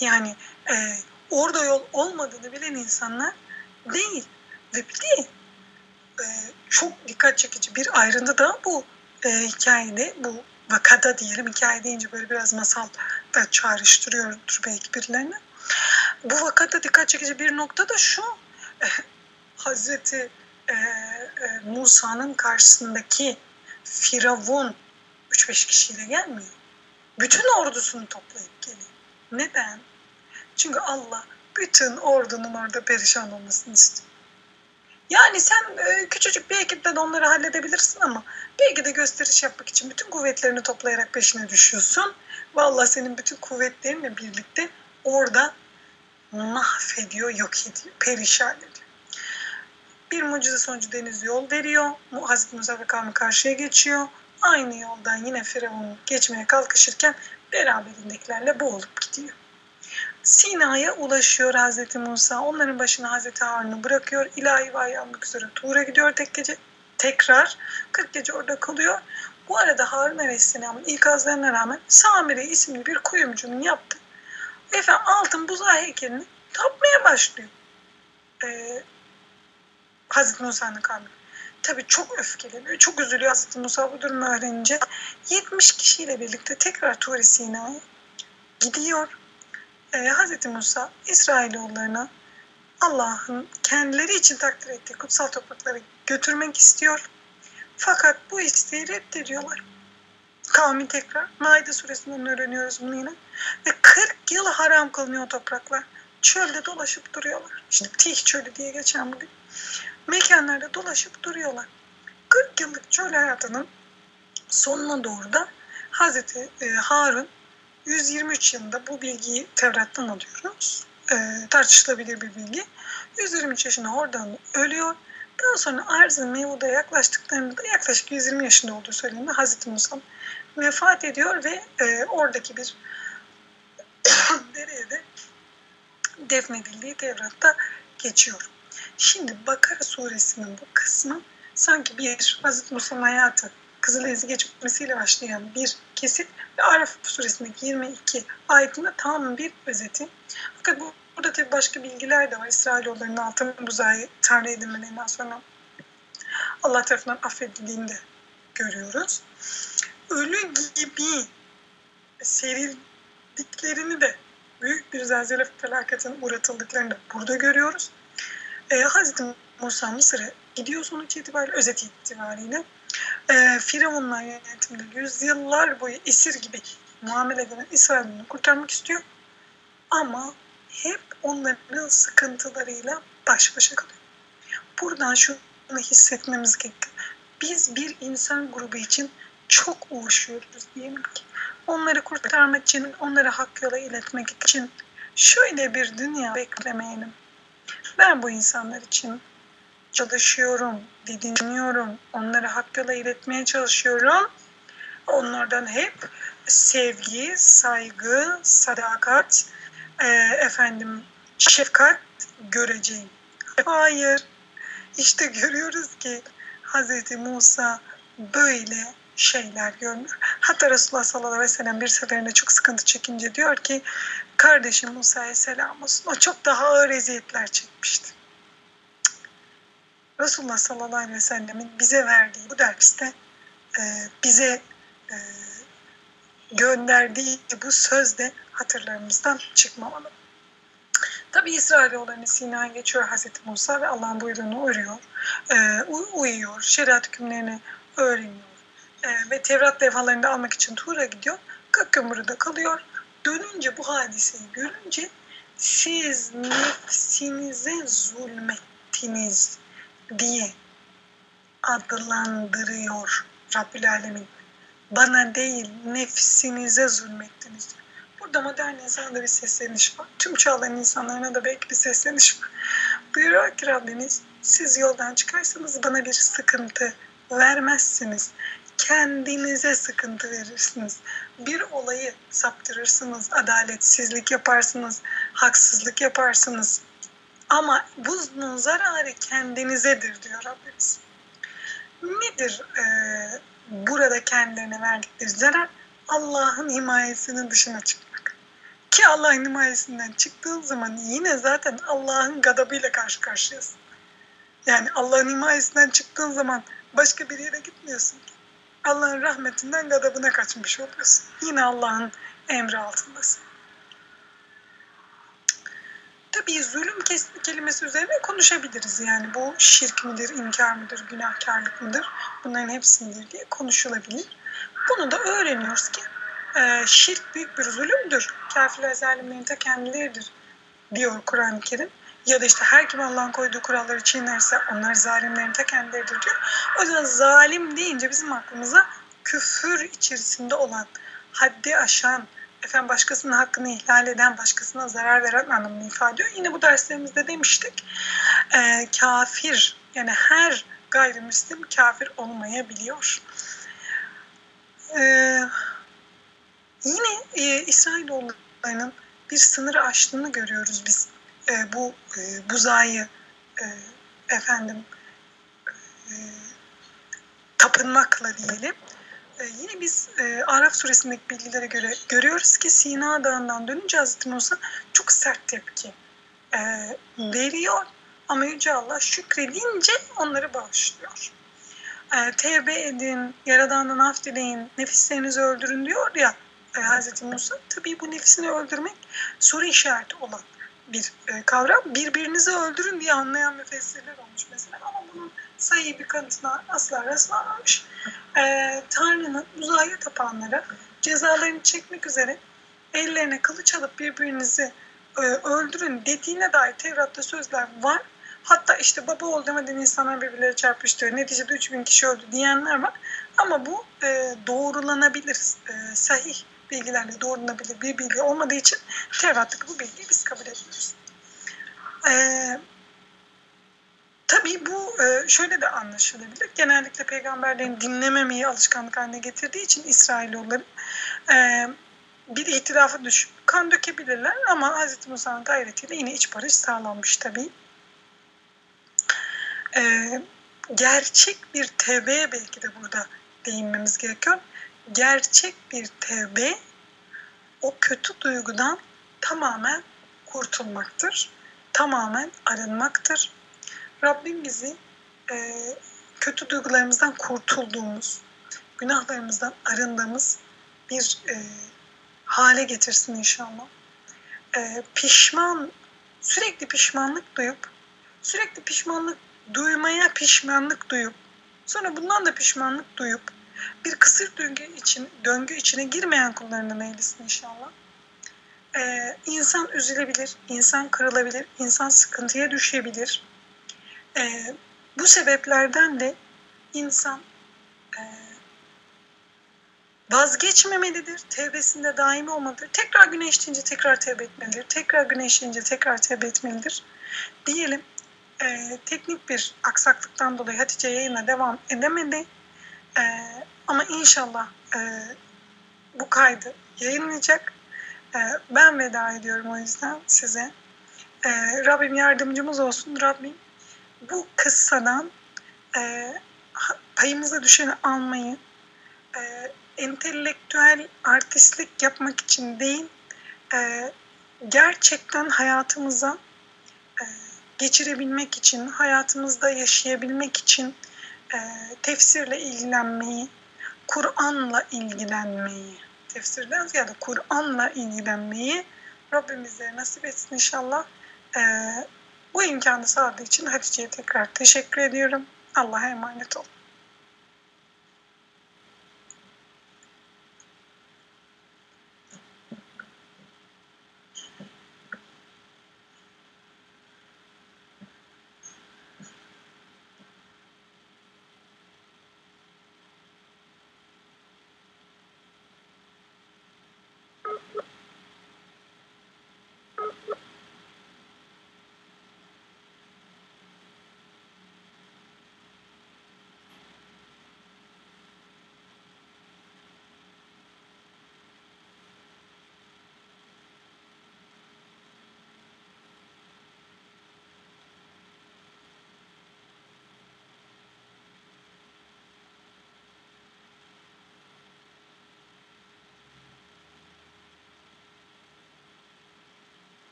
Yani e, orada yol olmadığını bilen insanlar değil. Ve bir de e, çok dikkat çekici bir ayrıntı da bu e, hikayede, bu vakada diyelim. Hikaye deyince böyle biraz masal da çağrıştırıyordur belki birilerine. Bu vakada dikkat çekici bir nokta da şu. (laughs) Hazreti e, e, Musa'nın karşısındaki Firavun 3-5 kişiyle gelmiyor. Bütün ordusunu toplayıp geliyor. Neden? Çünkü Allah bütün ordunun orada perişan olmasını istiyor. Yani sen e, küçücük bir ekiple de onları halledebilirsin ama belki de gösteriş yapmak için bütün kuvvetlerini toplayarak peşine düşüyorsun. Vallahi senin bütün kuvvetlerinle birlikte orada mahvediyor, yok ediyor, perişan ediyor. Bir mucize sonucu deniz yol veriyor. Hazreti Musa kavmi karşıya geçiyor. Aynı yoldan yine Firavun geçmeye kalkışırken beraberindekilerle boğulup gidiyor. Sina'ya ulaşıyor Hazreti Musa. Onların başına Hazreti Harun'u bırakıyor. İlahi vahiy almak üzere Tuğra gidiyor tek gece. Tekrar 40 gece orada kalıyor. Bu arada Harun Aleyhisselam'ın ikazlarına rağmen Samire isimli bir kuyumcunun yaptığı efendim altın buzağı heykelini tapmaya başlıyor. Ee, Hazreti Musa'nın kavmi. Tabii çok öfkeleniyor, çok üzülüyor Hazreti Musa bu durumu öğrenince. 70 kişiyle birlikte tekrar Tur Sina'ya gidiyor. Ee, Hazreti Musa İsrailoğullarına Allah'ın kendileri için takdir ettiği kutsal toprakları götürmek istiyor. Fakat bu isteği reddediyorlar. Kavmi tekrar Maide suresinden öğreniyoruz bunu yine. Ve 40 yıl haram kılınıyor topraklar. Çölde dolaşıp duruyorlar. İşte Tih çölü diye geçen bugün. Mekanlarda dolaşıp duruyorlar. 40 yıllık çöl hayatının sonuna doğru da Hazreti e, Harun 123 yılında bu bilgiyi Tevrat'tan alıyoruz. E, tartışılabilir bir bilgi. 123 yaşında oradan ölüyor. Daha sonra Arz-ı Mevud'a yaklaştıklarında yaklaşık 120 yaşında olduğu söyleniyor. Hazreti Musa vefat ediyor ve e, oradaki bir (coughs) dereye de defnedildiği Tevrat'ta geçiyor. Şimdi Bakara suresinin bu kısmı sanki bir Hazreti Musa'nın hayatı Kızıldeniz'i geçmesiyle başlayan bir kesit ve Araf suresindeki 22 ayetinde tam bir özeti. Fakat bu, burada tabii başka bilgiler de var. İsrailoğullarının altın buzağı tanrı edinmelerinden sonra Allah tarafından affedildiğini de görüyoruz. Ölü gibi serildiklerini de büyük bir zelzele felaketine uğratıldıklarını da burada görüyoruz. Ee, Hazreti Musa Mısır'a gidiyor sonuç itibariyle, özet itibariyle. Ee, Firavun'la yönetimde yüzyıllar boyu esir gibi muamele edilen İsrail'i kurtarmak istiyor. Ama hep onların sıkıntılarıyla baş başa kalıyor. Buradan şunu hissetmemiz gerekiyor. Biz bir insan grubu için çok uğraşıyoruz diyelim ki. Onları kurtarmak için, onları hak yola iletmek için şöyle bir dünya beklemeyelim. Ben bu insanlar için çalışıyorum, didiniyorum, onları hakkıyla iletmeye çalışıyorum. Onlardan hep sevgi, saygı, sadakat, e, efendim şefkat göreceğim. Hayır. İşte görüyoruz ki Hz. Musa böyle şeyler görmüyor. Hatta Resulullah sallallahu aleyhi ve sellem bir seferinde çok sıkıntı çekince diyor ki kardeşim Musa'ya selam olsun. O çok daha ağır eziyetler çekmişti. Resulullah sallallahu aleyhi ve sellemin bize verdiği bu derste e, bize e, gönderdiği bu söz de hatırlarımızdan çıkmamalı. Tabi İsrailoğullarını Sina'ya geçiyor Hazreti Musa ve Allah'ın buyruğunu uyuyor, e, uyuyor, şeriat hükümlerini öğreniyor e, ve Tevrat levhalarını almak için Tur'a gidiyor. 40 gün burada kalıyor. Dönünce bu hadiseyi görünce siz nefsinize zulmettiniz diye adlandırıyor Rabbül Alemin. Bana değil nefsinize zulmettiniz. Burada modern insanda bir sesleniş var. Tüm çağların insanlarına da belki bir sesleniş var. Buyuruyor ki Rabbimiz siz yoldan çıkarsanız bana bir sıkıntı vermezsiniz. Kendinize sıkıntı verirsiniz. Bir olayı saptırırsınız, adaletsizlik yaparsınız, haksızlık yaparsınız. Ama bunun zararı kendinizedir diyor Rabbimiz. Nedir e, burada kendilerine verdikleri zarar? Allah'ın himayesinin dışına çıkmak. Ki Allah'ın himayesinden çıktığın zaman yine zaten Allah'ın gadabıyla karşı karşıyasın. Yani Allah'ın himayesinden çıktığın zaman başka bir yere gitmiyorsun. Allah'ın rahmetinden gadabına kaçmış oluyorsun. Yine Allah'ın emri altındasın. Tabii zulüm kelimesi üzerine konuşabiliriz. Yani bu şirk midir, inkar mıdır, günahkarlık mıdır? Bunların hepsidir diye konuşulabilir. Bunu da öğreniyoruz ki e, şirk büyük bir zulümdür. Kafirler zalimlerin ta kendileridir diyor Kur'an-ı Kerim. Ya da işte her kim Allah'ın koyduğu kuralları çiğnerse onlar zalimlerin ta kendileridir diyor. O yüzden zalim deyince bizim aklımıza küfür içerisinde olan, haddi aşan, efendim başkasının hakkını ihlal eden, başkasına zarar veren anlamını ifade ediyor. Yine bu derslerimizde demiştik. E, kafir yani her gayrimüslim kafir olmayabiliyor. E, yine e, İsrailoğullarının bir sınırı aştığını görüyoruz biz. E, bu e, buzayı e, efendim e, tapınmakla diyelim. E, yine biz e, Araf suresindeki bilgilere göre görüyoruz ki Sina Dağı'ndan dönünce Hazreti Musa çok sert tepki e, veriyor. Ama Yüce Allah şükredince onları bağışlıyor. E, tevbe edin, Yaradan'dan af dileyin, nefislerinizi öldürün diyor ya e, Hazreti Musa. Tabii bu nefisini öldürmek soru işareti olan bir e, kavram. Birbirinizi öldürün diye anlayan müfessirler olmuş mesela ama bunun sayı bir kanıtına asla rastlanmamış. E, Tanrı'nın uzaya tapanlara cezalarını çekmek üzere ellerine kılıç alıp birbirinizi e, öldürün dediğine dair Tevrat'ta sözler var. Hatta işte baba ol demeden insanlar birbirleri çarpıştı. Neticede 3000 kişi öldü diyenler var. Ama bu e, doğrulanabilir, e, sahih bilgilerle doğrulanabilir bir bilgi olmadığı için Tevrat'taki bu bilgiyi biz kabul etmiyoruz. Ee, tabii bu e, şöyle de anlaşılabilir. Genellikle peygamberlerin dinlememeyi alışkanlık haline getirdiği için İsrailoğulları e, bir itirafa düşüp kan dökebilirler ama Hz. Musa'nın gayretiyle yine iç barış sağlanmış tabii. Ee, gerçek bir tevbeye belki de burada değinmemiz gerekiyor gerçek bir tevbe o kötü duygudan tamamen kurtulmaktır. Tamamen arınmaktır. Rabbim bizi e, kötü duygularımızdan kurtulduğumuz, günahlarımızdan arındığımız bir e, hale getirsin inşallah. E, pişman, sürekli pişmanlık duyup, sürekli pişmanlık duymaya pişmanlık duyup, sonra bundan da pişmanlık duyup, bir kısır döngü için döngü içine girmeyen kullarından eylesin inşallah. Ee, insan üzülebilir, insan kırılabilir, insan sıkıntıya düşebilir. Ee, bu sebeplerden de insan e, vazgeçmemelidir. Tevbesinde daimi olmalıdır. Tekrar güneşleyince tekrar tevbe etmelidir. Tekrar güneşleyince tekrar tevbe etmelidir. Diyelim e, teknik bir aksaklıktan dolayı Hatice yayına devam edemedi. E, ama inşallah e, bu kaydı yayınlayacak. E, ben veda ediyorum o yüzden size. E, Rabbim yardımcımız olsun. Rabbim bu kıssadan e, payımıza düşeni almayı, e, entelektüel artistlik yapmak için değil, e, gerçekten hayatımıza e, geçirebilmek için, hayatımızda yaşayabilmek için tefsirle ilgilenmeyi, Kur'an'la ilgilenmeyi, tefsirden ziyade Kur'an'la ilgilenmeyi Rabbimize nasip etsin inşallah. E, bu imkanı sağladığı için Hatice'ye tekrar teşekkür ediyorum. Allah'a emanet olun.